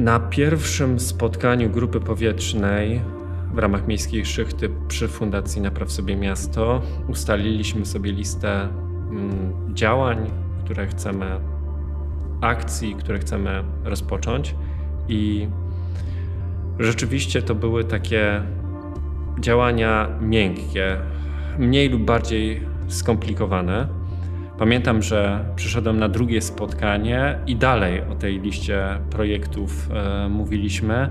Na pierwszym spotkaniu grupy powietrznej w ramach Miejskiej Szychty przy Fundacji Napraw Sobie Miasto ustaliliśmy sobie listę mm, działań, które chcemy, akcji, które chcemy rozpocząć i rzeczywiście to były takie działania miękkie, mniej lub bardziej skomplikowane. Pamiętam, że przyszedłem na drugie spotkanie i dalej o tej liście projektów e, mówiliśmy.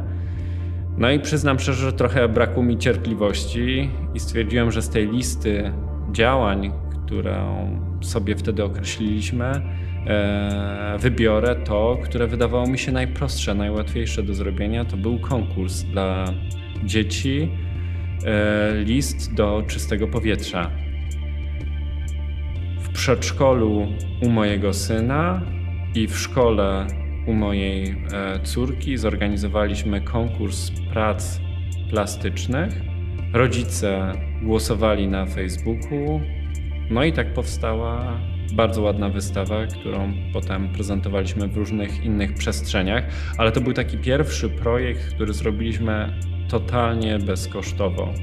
No i przyznam szczerze, że trochę brakło mi cierpliwości i stwierdziłem, że z tej listy działań, którą sobie wtedy określiliśmy, e, wybiorę to, które wydawało mi się najprostsze, najłatwiejsze do zrobienia. To był konkurs dla dzieci, e, list do czystego powietrza. W przedszkolu u mojego syna i w szkole u mojej e, córki zorganizowaliśmy konkurs prac plastycznych. Rodzice głosowali na Facebooku, no i tak powstała bardzo ładna wystawa, którą potem prezentowaliśmy w różnych innych przestrzeniach, ale to był taki pierwszy projekt, który zrobiliśmy totalnie bezkosztowo.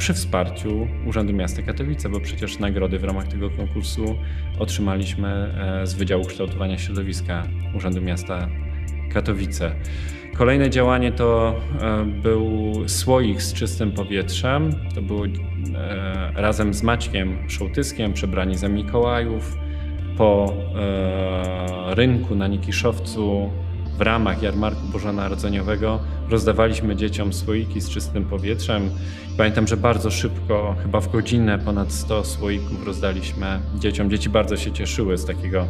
Przy wsparciu Urzędu Miasta Katowice, bo przecież nagrody w ramach tego konkursu otrzymaliśmy e, z Wydziału Kształtowania Środowiska Urzędu Miasta Katowice. Kolejne działanie to e, był słoik z czystym powietrzem. To było e, razem z Maćkiem Szołtyskiem, przebrani za Mikołajów, po rynku na Nikiszowcu w ramach jarmarku bożonarodzeniowego rozdawaliśmy dzieciom słoiki z czystym powietrzem. Pamiętam, że bardzo szybko, chyba w godzinę, ponad 100 słoików rozdaliśmy dzieciom. Dzieci bardzo się cieszyły z takiego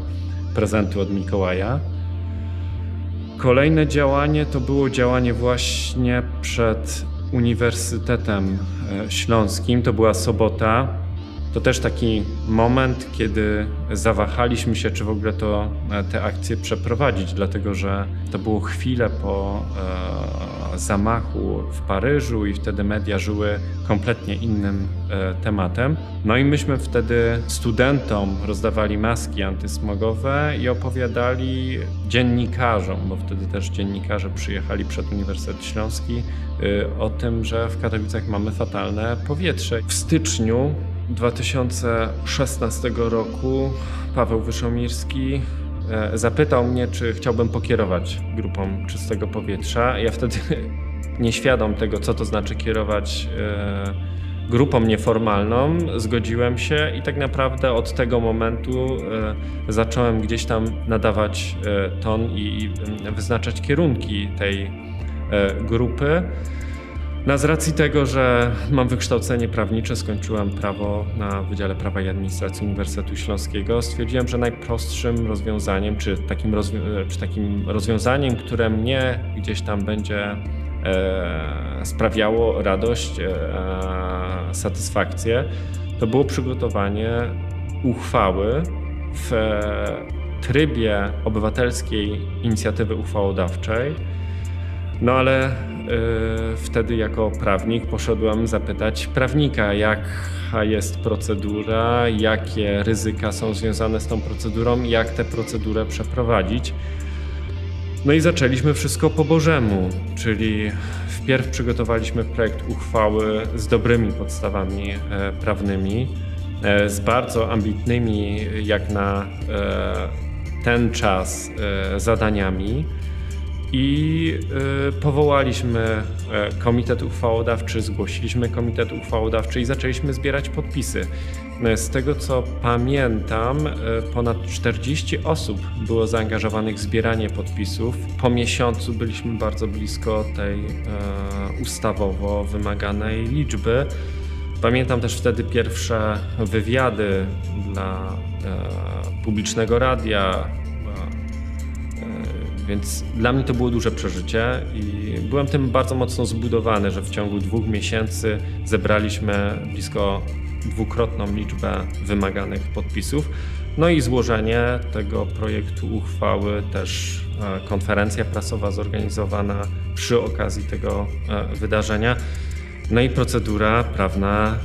prezentu od Mikołaja. Kolejne działanie to było działanie właśnie przed Uniwersytetem e, Śląskim. To była sobota. To też taki moment, kiedy zawahaliśmy się, czy w ogóle to, e, te akcje przeprowadzić, dlatego że to było chwilę po e, zamachu w Paryżu i wtedy media żyły kompletnie innym e, tematem. No i myśmy wtedy studentom rozdawali maski antysmogowe i opowiadali dziennikarzom, bo wtedy też dziennikarze przyjechali przed Uniwersytet Śląski, e, o tym, że w Katowicach mamy fatalne powietrze. W styczniu 2016 roku Paweł Wyszomirski e, zapytał mnie, czy chciałbym pokierować grupą czystego powietrza. Ja wtedy nieświadom tego, co to znaczy kierować e, grupą nieformalną, zgodziłem się i tak naprawdę od tego momentu e, zacząłem gdzieś tam nadawać ton i wyznaczać kierunki tej grupy. No, z racji tego, że mam wykształcenie prawnicze, skończyłem prawo na Wydziale Prawa i Administracji Uniwersytetu Śląskiego, stwierdziłem, że najprostszym rozwiązaniem, czy takim, rozwią czy takim rozwiązaniem, które mnie gdzieś tam będzie e, sprawiało radość, e, satysfakcję, to było przygotowanie uchwały w trybie obywatelskiej inicjatywy uchwałodawczej. No ale Y, wtedy jako prawnik poszedłem zapytać prawnika, jaka jest procedura, jakie ryzyka są związane z tą procedurą, jak tę procedurę przeprowadzić. No i zaczęliśmy wszystko po Bożemu, czyli wpierw przygotowaliśmy projekt uchwały z dobrymi podstawami e, prawnymi, e, z bardzo ambitnymi jak na e, ten czas zadaniami i y, powołaliśmy e, komitet uchwałodawczy, zgłosiliśmy komitet uchwałodawczy i zaczęliśmy zbierać podpisy. E, z tego co pamiętam, e, ponad 40 osób było zaangażowanych w zbieranie podpisów. Po miesiącu byliśmy bardzo blisko tej ustawowo wymaganej liczby. Pamiętam też wtedy pierwsze wywiady dla publicznego radia, więc dla mnie to było duże przeżycie i byłem tym bardzo mocno zbudowany, że w ciągu dwóch miesięcy zebraliśmy blisko dwukrotną liczbę wymaganych podpisów. No i złożenie tego projektu uchwały, też e, konferencja prasowa zorganizowana przy okazji tego e, wydarzenia. No i procedura prawna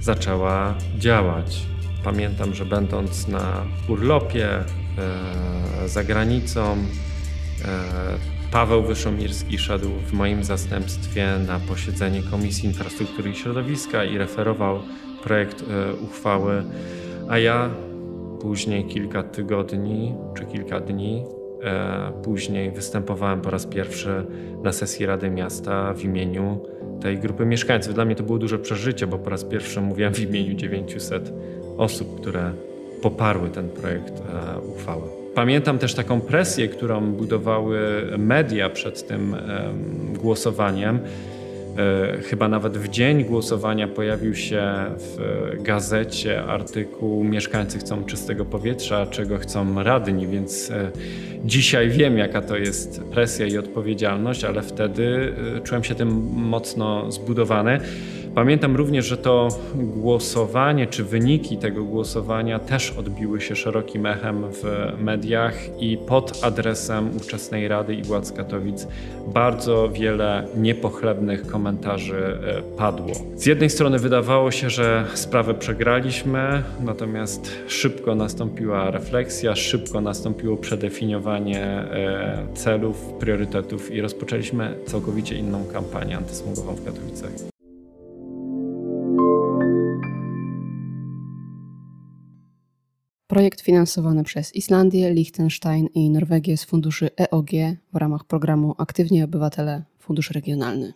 zaczęła działać. Pamiętam, że będąc na urlopie e, za granicą, Paweł Wyszomirski szedł w moim zastępstwie na posiedzenie Komisji Infrastruktury i Środowiska i referował projekt e, uchwały, a ja później kilka tygodni czy kilka dni e, później występowałem po raz pierwszy na sesji Rady Miasta w imieniu tej grupy mieszkańców. Dla mnie to było duże przeżycie, bo po raz pierwszy mówiłem w imieniu 900 osób, które poparły ten projekt e, uchwały. Pamiętam też taką presję, którą budowały media przed tym głosowaniem. E, chyba nawet w dzień głosowania pojawił się w gazecie artykuł Mieszkańcy chcą czystego powietrza, czego chcą radni, więc e, dzisiaj wiem, jaka to jest presja i odpowiedzialność, ale wtedy czułem się tym mocno zbudowany. Pamiętam również, że to głosowanie, czy wyniki tego głosowania też odbiły się szerokim echem w mediach i pod adresem ówczesnej Rady i władz Katowic bardzo wiele niepochlebnych komentarzy e, padło. Z jednej strony wydawało się, że sprawę przegraliśmy, natomiast szybko nastąpiła refleksja, szybko nastąpiło przedefiniowanie e, celów, priorytetów i rozpoczęliśmy całkowicie inną kampanię antysmogową w Katowicach. Projekt finansowany przez Islandię, Liechtenstein i Norwegię z funduszy EOG w ramach programu Aktywni Obywatele Fundusz Regionalny.